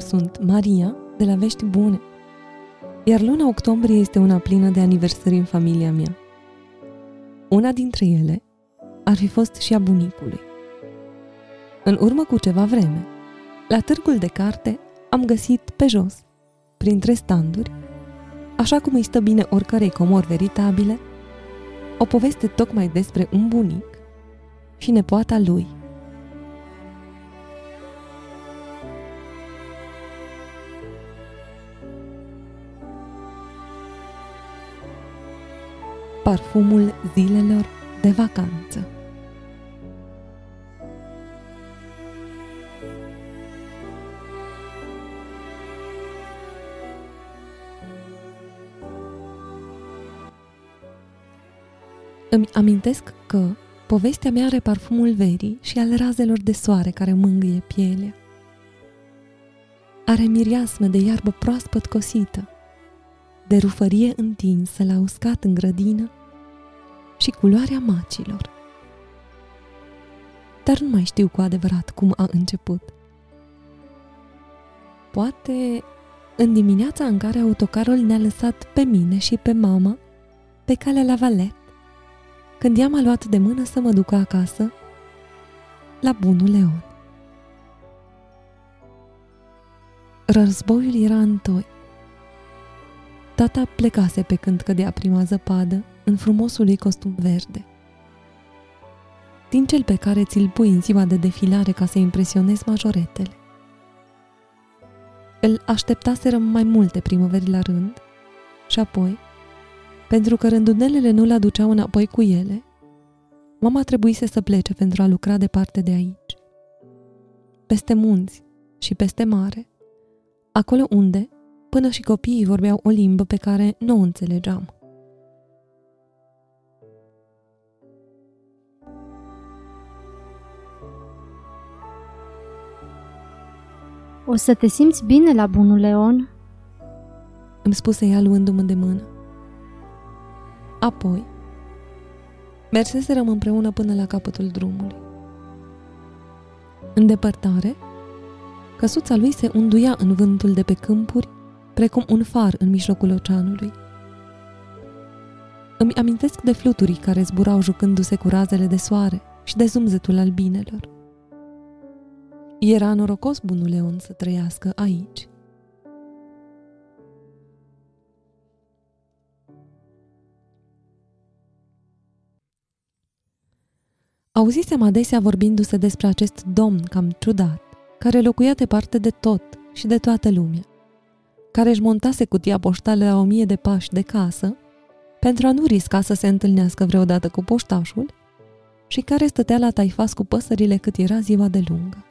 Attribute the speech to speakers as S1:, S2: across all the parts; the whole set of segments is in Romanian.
S1: sunt Maria, de la Vești Bune. Iar luna octombrie este una plină de aniversări în familia mea. Una dintre ele ar fi fost și a bunicului. În urmă cu ceva vreme, la târgul de carte am găsit pe jos, printre standuri, așa cum îi stă bine oricărei comori veritabile, o poveste tocmai despre un bunic și nepoata lui – parfumul zilelor de vacanță. Îmi amintesc că povestea mea are parfumul verii și al razelor de soare care mângâie pielea. Are miriasmă de iarbă proaspăt cosită, de rufărie întinsă la uscat în grădină și culoarea macilor. Dar nu mai știu cu adevărat cum a început. Poate în dimineața în care autocarul ne-a lăsat pe mine și pe mama pe calea la valet, când ea m-a luat de mână să mă ducă acasă la bunul Leon. Războiul era în toi. Tata plecase pe când cădea prima zăpadă în frumosul ei costum verde. Din cel pe care ți-l pui în ziua de defilare ca să impresionezi majoretele. Îl așteptaseră mai multe primăveri la rând și apoi, pentru că rândunelele nu-l aduceau înapoi cu ele, mama trebuise să plece pentru a lucra departe de aici. Peste munți și peste mare, acolo unde, până și copiii vorbeau o limbă pe care nu o înțelegeam.
S2: O să te simți bine la bunul Leon?
S1: Îmi spuse ea luându-mă de mână. Apoi, merseserăm împreună până la capătul drumului. În depărtare, căsuța lui se unduia în vântul de pe câmpuri, precum un far în mijlocul oceanului. Îmi amintesc de fluturii care zburau jucându-se cu razele de soare și de zumzetul albinelor. Era norocos bunul Leon să trăiască aici. Auzisem adesea vorbindu-se despre acest domn cam ciudat, care locuia departe de tot și de toată lumea, care își montase cutia poștală la o mie de pași de casă, pentru a nu risca să se întâlnească vreodată cu poștașul, și care stătea la taifas cu păsările cât era ziua de lungă.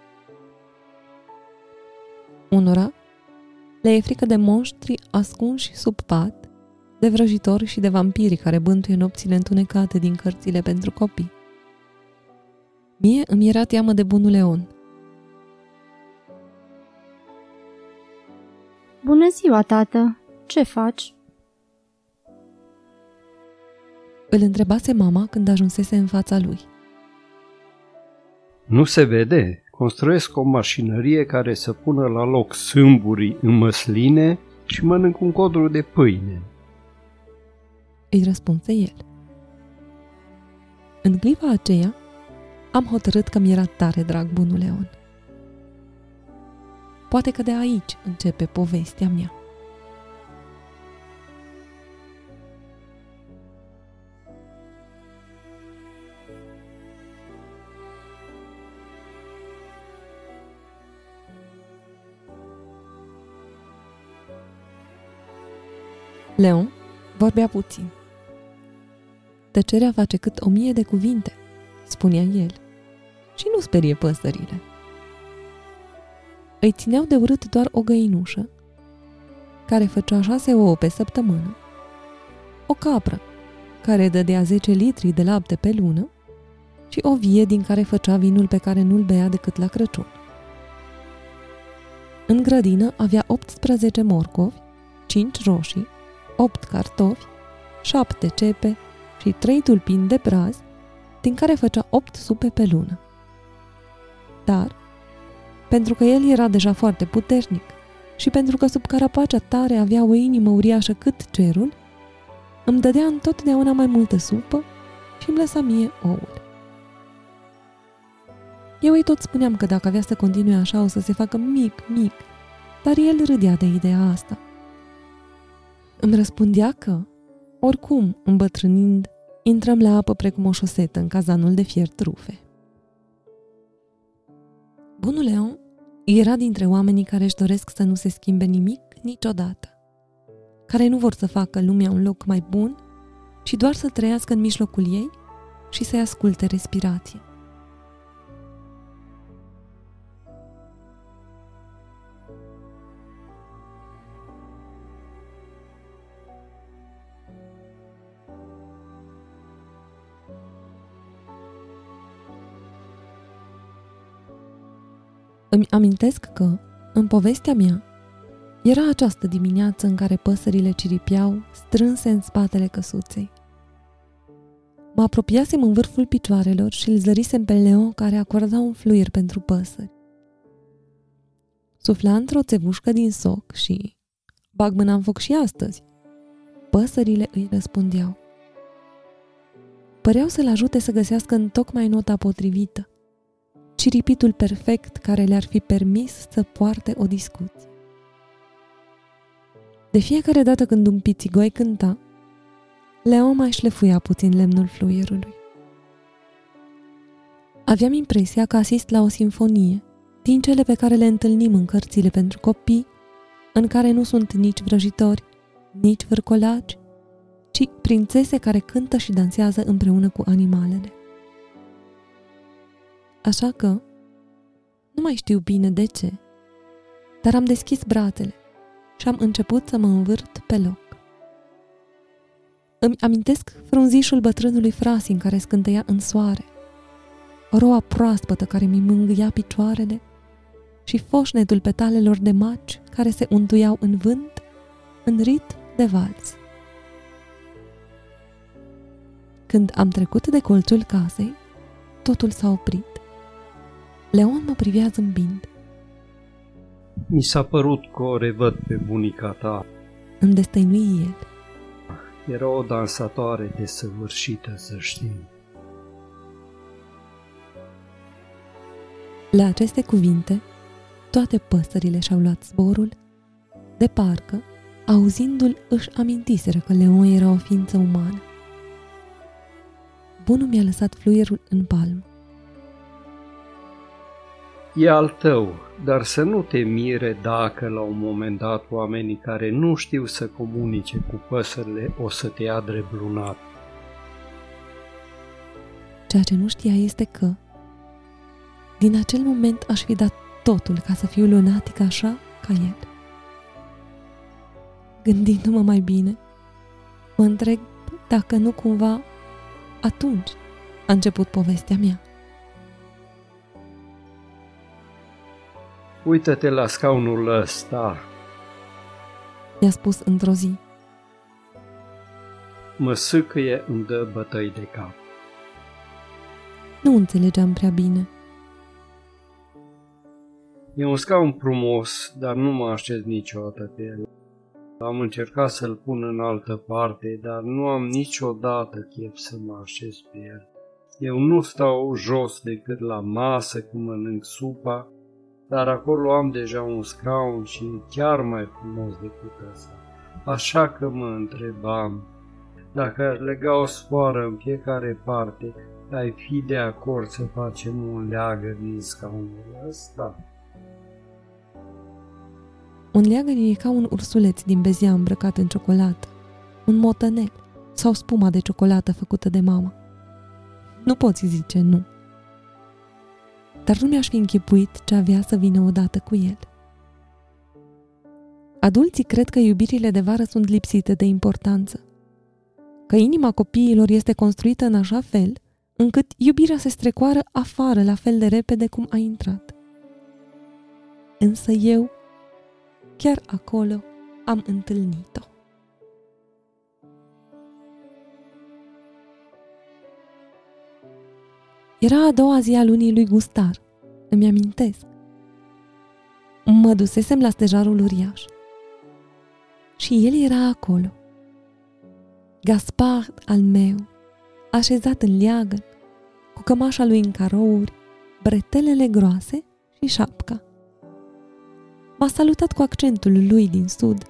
S1: Unora le e frică de monștri ascunși sub pat, de vrăjitori și de vampiri care bântuie nopțile întunecate din cărțile pentru copii. Mie îmi era teamă de bunul Leon.
S2: Bună ziua, tată! Ce faci?
S1: Îl întrebase mama când ajunsese în fața lui.
S3: Nu se vede, Construiesc o mașinărie care să pună la loc sâmburii în măsline și mănânc un codru de pâine.
S1: Îi răspunse el. În clipa aceea, am hotărât că mi-era tare drag bunul Leon. Poate că de aici începe povestea mea. Leon vorbea puțin. Tăcerea face cât o mie de cuvinte, spunea el, și nu sperie păsările. Îi țineau de urât doar o găinușă, care făcea șase ouă pe săptămână, o capră, care dădea 10 litri de lapte pe lună, și o vie din care făcea vinul pe care nu-l bea decât la Crăciun. În grădină avea 18 morcovi, 5 roșii, 8 cartofi, 7 cepe și 3 tulpini de braz, din care făcea 8 supe pe lună. Dar, pentru că el era deja foarte puternic și pentru că sub carapacea tare avea o inimă uriașă cât cerul, îmi dădea întotdeauna mai multă supă și îmi lăsa mie oul. Eu îi tot spuneam că dacă avea să continue așa o să se facă mic, mic, dar el râdea de ideea asta. Îmi răspundea că, oricum, îmbătrânind, intrăm la apă precum o șosetă în cazanul de fier trufe. Bunul Leon era dintre oamenii care își doresc să nu se schimbe nimic niciodată, care nu vor să facă lumea un loc mai bun, ci doar să trăiască în mijlocul ei și să-i asculte respirație. Amintesc că, în povestea mea, era această dimineață în care păsările ciripiau strânse în spatele căsuței. Mă apropiasem în vârful picioarelor și îl zărisem pe Leo care acorda un fluier pentru păsări. Sufla într-o țevușcă din soc și bag mâna în foc și astăzi. Păsările îi răspundeau. Păreau să-l ajute să găsească în tocmai nota potrivită ciripitul perfect care le-ar fi permis să poarte o discuție. De fiecare dată când un pițigoi cânta, Leo mai șlefuia puțin lemnul fluierului. Aveam impresia că asist la o sinfonie, din cele pe care le întâlnim în cărțile pentru copii, în care nu sunt nici vrăjitori, nici vârcolaci, ci prințese care cântă și dansează împreună cu animalele. Așa că, nu mai știu bine de ce, dar am deschis brațele și am început să mă învârt pe loc. Îmi amintesc frunzișul bătrânului Frasin care scântăia în soare, roa proaspătă care mi mângâia picioarele și foșnetul petalelor de maci care se untuiau în vânt, în rit de valț. Când am trecut de colțul casei, totul s-a oprit. Leon mă privea zâmbind.
S3: Mi s-a părut că o revăd pe bunica ta.
S1: Îmi destăinui el.
S3: Era o dansatoare desăvârșită, să știi.
S1: La aceste cuvinte, toate păsările și-au luat zborul, de parcă, auzindu-l, își amintiseră că Leon era o ființă umană. Bunul mi-a lăsat fluierul în palmă
S3: e al tău, dar să nu te mire dacă la un moment dat oamenii care nu știu să comunice cu păsările o să te ia drept lunar.
S1: Ceea ce nu știa este că, din acel moment aș fi dat totul ca să fiu lunatic așa ca el. Gândindu-mă mai bine, mă întreg dacă nu cumva atunci a început povestea mea.
S3: Uită-te la scaunul ăsta.
S1: I-a spus într-o zi.
S3: Mă sâcăie îmi dă bătăi de cap.
S1: Nu înțelegeam prea bine.
S3: E un scaun frumos, dar nu mă așez niciodată pe el. Am încercat să-l pun în altă parte, dar nu am niciodată chef să mă așez pe el. Eu nu stau jos decât la masă când mănânc supa dar acolo am deja un scaun și e chiar mai frumos decât ăsta. Așa că mă întrebam, dacă aș lega o sfoară în fiecare parte, ai fi de acord să facem un leagă din scaunul ăsta?
S1: Un leagă e ca un ursuleț din bezia îmbrăcat în ciocolată, un motănel sau spuma de ciocolată făcută de mama. Nu poți zice nu dar nu mi-aș fi închipuit ce avea să vină odată cu el. Adulții cred că iubirile de vară sunt lipsite de importanță, că inima copiilor este construită în așa fel încât iubirea se strecoară afară la fel de repede cum a intrat. Însă eu chiar acolo am întâlnit-o. Era a doua zi a lunii lui Gustar. Îmi amintesc. Mă dusesem la stejarul uriaș. Și el era acolo. Gaspar al meu, așezat în leagăn, cu cămașa lui în carouri, bretelele groase și șapca. M-a salutat cu accentul lui din sud,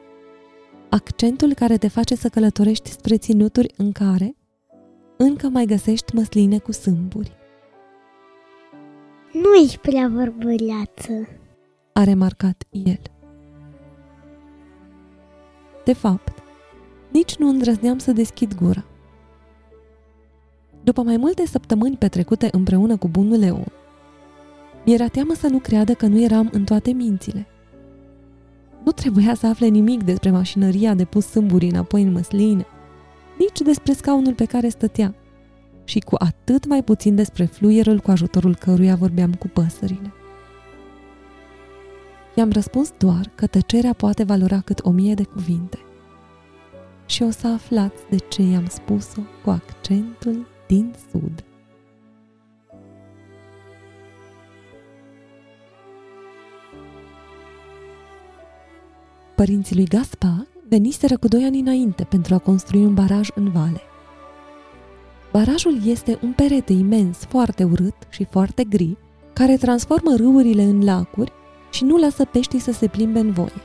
S1: accentul care te face să călătorești spre ținuturi în care încă mai găsești măsline cu sâmburi.
S4: Nu ești prea vorbăreață,
S1: a remarcat el. De fapt, nici nu îndrăzneam să deschid gura. După mai multe săptămâni petrecute împreună cu bunul Leon, mi-era teamă să nu creadă că nu eram în toate mințile. Nu trebuia să afle nimic despre mașinăria de pus sâmburi înapoi în măsline, nici despre scaunul pe care stătea, și cu atât mai puțin despre fluierul cu ajutorul căruia vorbeam cu păsările. I-am răspuns doar că tăcerea poate valora cât o mie de cuvinte. Și o să aflați de ce i-am spus-o cu accentul din sud. Părinții lui Gaspar veniseră cu doi ani înainte pentru a construi un baraj în vale. Barajul este un perete imens, foarte urât și foarte gri, care transformă râurile în lacuri și nu lasă peștii să se plimbe în voie.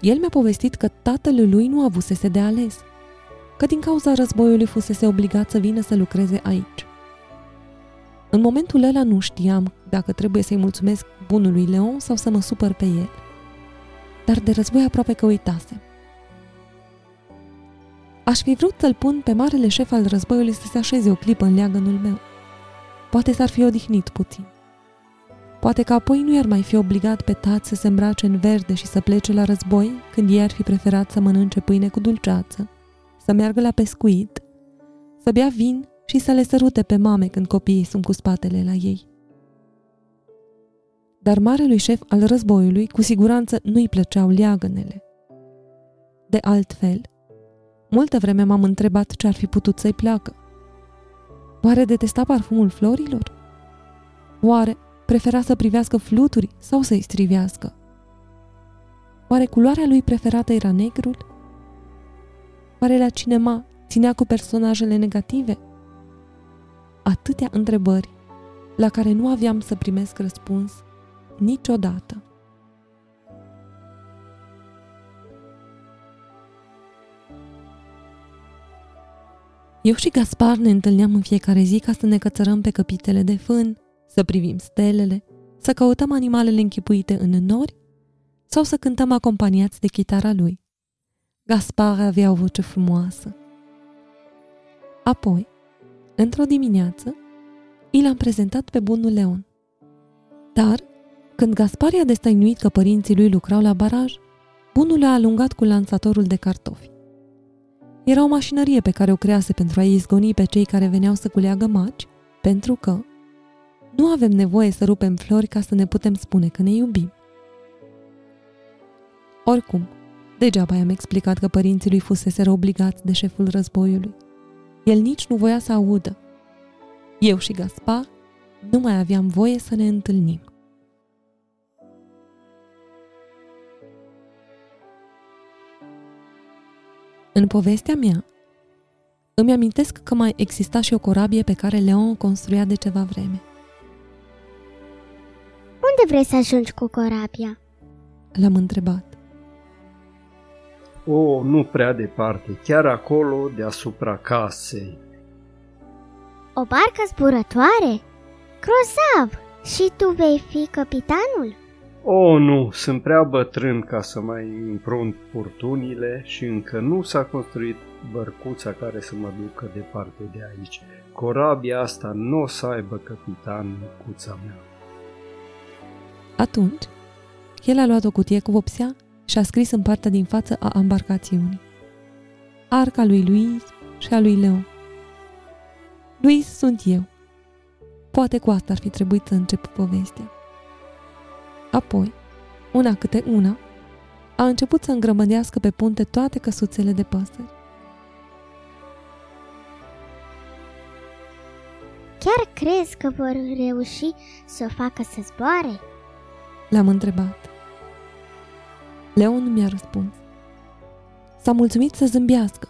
S1: El mi-a povestit că tatăl lui nu avusese de ales, că din cauza războiului fusese obligat să vină să lucreze aici. În momentul ăla nu știam dacă trebuie să-i mulțumesc bunului Leon sau să mă supăr pe el. Dar de război aproape că uitasem. Aș fi vrut să-l pun pe marele șef al războiului să se așeze o clipă în leagănul meu. Poate s-ar fi odihnit puțin. Poate că apoi nu i-ar mai fi obligat pe tat să se îmbrace în verde și să plece la război, când ei ar fi preferat să mănânce pâine cu dulceață, să meargă la pescuit, să bea vin și să le sărute pe mame când copiii sunt cu spatele la ei. Dar marelui șef al războiului cu siguranță nu-i plăceau leagănele. De altfel, multă vreme m-am întrebat ce ar fi putut să-i placă. Oare detesta parfumul florilor? Oare prefera să privească fluturi sau să-i strivească? Oare culoarea lui preferată era negrul? Oare la cinema ținea cu personajele negative? Atâtea întrebări la care nu aveam să primesc răspuns niciodată. Eu și Gaspar ne întâlneam în fiecare zi ca să ne cățărăm pe căpitele de fân, să privim stelele, să căutăm animalele închipuite în nori sau să cântăm acompaniați de chitara lui. Gaspar avea o voce frumoasă. Apoi, într-o dimineață, i l-am prezentat pe bunul Leon. Dar, când Gaspar i-a destăinuit că părinții lui lucrau la baraj, bunul a alungat cu lansatorul de cartofi. Era o mașinărie pe care o crease pentru a izgoni pe cei care veneau să culeagă maci, pentru că nu avem nevoie să rupem flori ca să ne putem spune că ne iubim. Oricum, degeaba i-am explicat că părinții lui fusese obligați de șeful războiului. El nici nu voia să audă. Eu și Gaspar nu mai aveam voie să ne întâlnim. În povestea mea, îmi amintesc că mai exista și o corabie pe care Leon o construia de ceva vreme.
S4: Unde vrei să ajungi cu corabia?
S1: L-am întrebat.
S3: O, nu prea departe, chiar acolo, deasupra casei.
S4: O barcă zburătoare? Grozav! Și tu vei fi capitanul?
S3: O, nu, sunt prea bătrân ca să mai împrund furtunile și încă nu s-a construit bărcuța care să mă ducă departe de aici. Corabia asta nu o să aibă capitan cuța mea.
S1: Atunci, el a luat o cutie cu vopsea și a scris în partea din față a embarcațiunii. Arca lui Luis și a lui Leo. Luis sunt eu. Poate cu asta ar fi trebuit să încep povestea. Apoi, una câte una, a început să îngrămădească pe punte toate căsuțele de păsări.
S4: Chiar crezi că vor reuși să o facă să zboare?
S1: L-am întrebat. Leon nu mi-a răspuns. S-a mulțumit să zâmbească,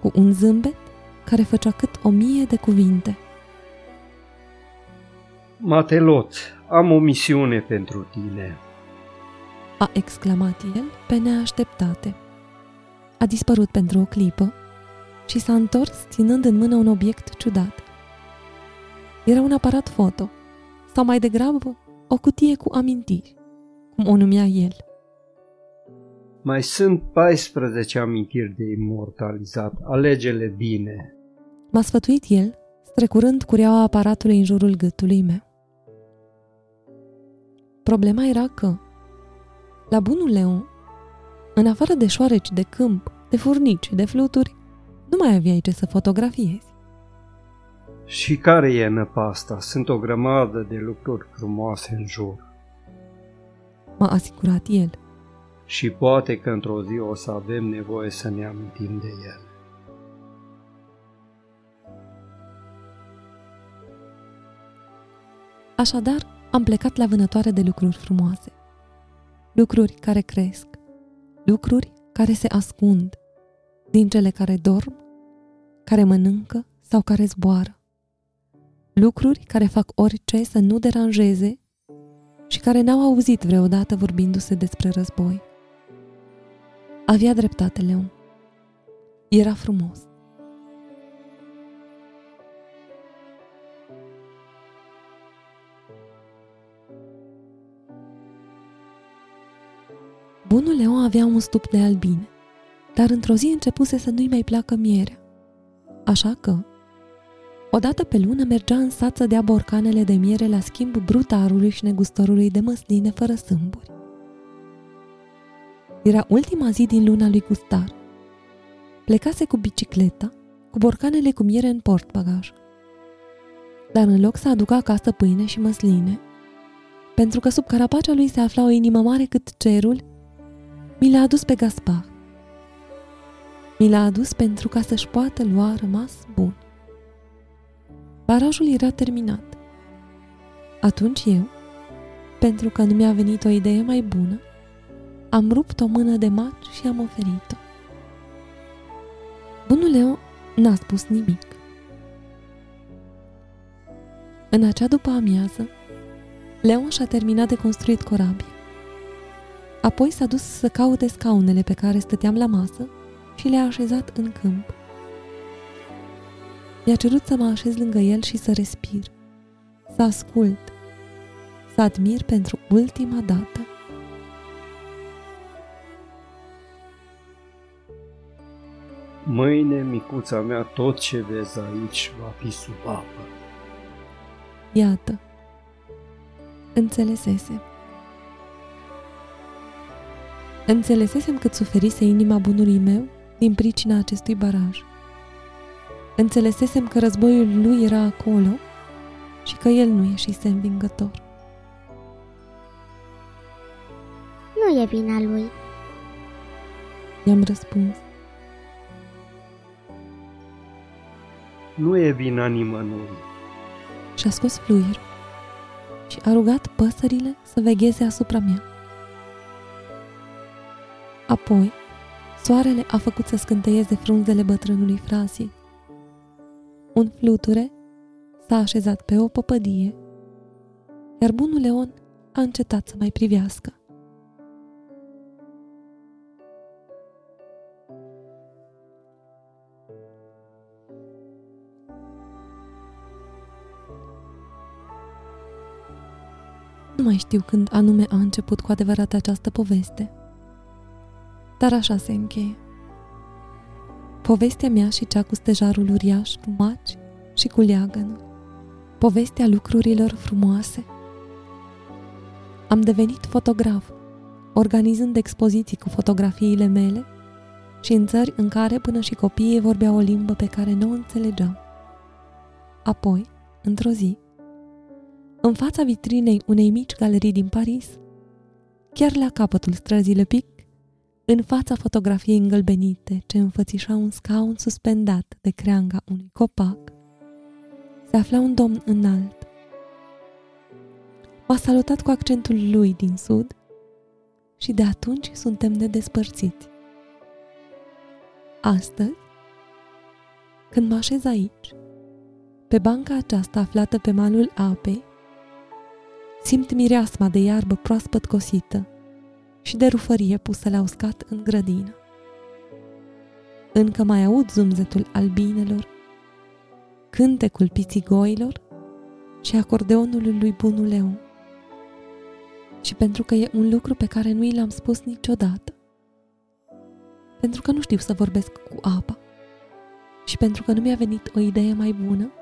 S1: cu un zâmbet care făcea cât o mie de cuvinte.
S3: Mateloț, am o misiune pentru tine.
S1: A exclamat el pe neașteptate. A dispărut pentru o clipă și s-a întors ținând în mână un obiect ciudat. Era un aparat foto, sau mai degrabă o cutie cu amintiri, cum o numea el.
S3: Mai sunt 14 amintiri de imortalizat, alege-le bine.
S1: M-a sfătuit el, strecurând cureaua aparatului în jurul gâtului meu. Problema era că, la bunul Leon, în afară de șoareci de câmp, de furnici, de fluturi, nu mai aveai ce să fotografiezi.
S3: Și care e năpasta? Sunt o grămadă de lucruri frumoase în jur.
S1: M-a asigurat el.
S3: Și poate că într-o zi o să avem nevoie să ne amintim de ele.
S1: Așadar, am plecat la vânătoare de lucruri frumoase. Lucruri care cresc, lucruri care se ascund, din cele care dorm, care mănâncă sau care zboară. Lucruri care fac orice să nu deranjeze și care n-au auzit vreodată vorbindu-se despre război. Avea dreptate, Leon. Era frumos. Bunul Leon avea un stup de albine, dar într-o zi începuse să nu-i mai placă mierea. Așa că, odată pe lună mergea în sat să dea borcanele de miere la schimb brutarului și negustorului de măsline fără sâmburi. Era ultima zi din luna lui Gustar. Plecase cu bicicleta, cu borcanele cu miere în portbagaj. Dar în loc să aducă acasă pâine și măsline, pentru că sub carapacea lui se afla o inimă mare cât cerul, mi l-a adus pe Gaspar. Mi l-a adus pentru ca să-și poată lua rămas bun. Barajul era terminat. Atunci eu, pentru că nu mi-a venit o idee mai bună, am rupt o mână de maci și am oferit-o. Bunul Leo n-a spus nimic. În acea după amiază, Leon și-a terminat de construit corabia. Apoi s-a dus să caute scaunele pe care stăteam la masă și le-a așezat în câmp. Mi-a cerut să mă așez lângă el și să respir, să ascult, să admir pentru ultima dată.
S3: Mâine, micuța mea, tot ce vezi aici va fi sub apă.
S1: Iată, înțelesese. Înțelesesem cât suferise inima bunului meu din pricina acestui baraj. Înțelesesem că războiul lui era acolo și că el nu ieșise învingător.
S4: Nu e vina lui.
S1: I-am răspuns.
S3: Nu e vina nimănui.
S1: Și-a scos fluierul și a rugat păsările să vegheze asupra mea. Apoi, soarele a făcut să scânteieze frunzele bătrânului Frasiei. Un fluture s-a așezat pe o păpădie, iar bunul Leon a încetat să mai privească. Nu mai știu când anume a început cu adevărat această poveste. Dar așa se încheie. Povestea mea și cea cu stejarul uriaș cu maci și cu leagănul. Povestea lucrurilor frumoase. Am devenit fotograf, organizând expoziții cu fotografiile mele și în țări în care până și copiii vorbeau o limbă pe care nu o înțelegeam. Apoi, într-o zi, în fața vitrinei unei mici galerii din Paris, chiar la capătul străzii Lepic, în fața fotografiei îngălbenite ce înfățișa un scaun suspendat de creanga unui copac, se afla un domn înalt. M-a salutat cu accentul lui din sud și de atunci suntem nedespărțiți. Astăzi, când mă așez aici, pe banca aceasta aflată pe malul apei, simt mireasma de iarbă proaspăt cosită și de rufărie pusă la uscat în grădină. Încă mai aud zumzetul albinelor, cântecul pițigoilor și acordeonul lui bunul Leon. Și pentru că e un lucru pe care nu i l-am spus niciodată. Pentru că nu știu să vorbesc cu apa. Și pentru că nu mi-a venit o idee mai bună,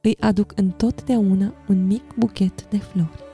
S1: îi aduc întotdeauna un mic buchet de flori.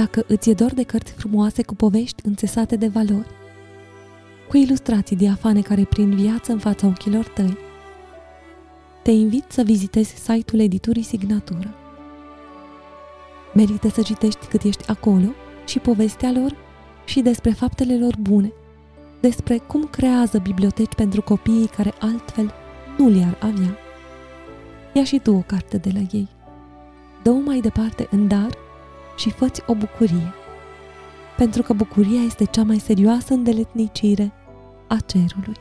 S1: Dacă îți e dor de cărți frumoase cu povești înțesate de valori, cu ilustrații diafane care prind viață în fața ochilor tăi. Te invit să vizitezi site-ul editurii Signatură. Merită să citești cât ești acolo și povestea lor și despre faptele lor bune, despre cum creează biblioteci pentru copiii care altfel nu le-ar avea. Ia și tu o carte de la ei. Dă-o mai departe în dar și făți o bucurie, pentru că bucuria este cea mai serioasă îndeletnicire a cerului.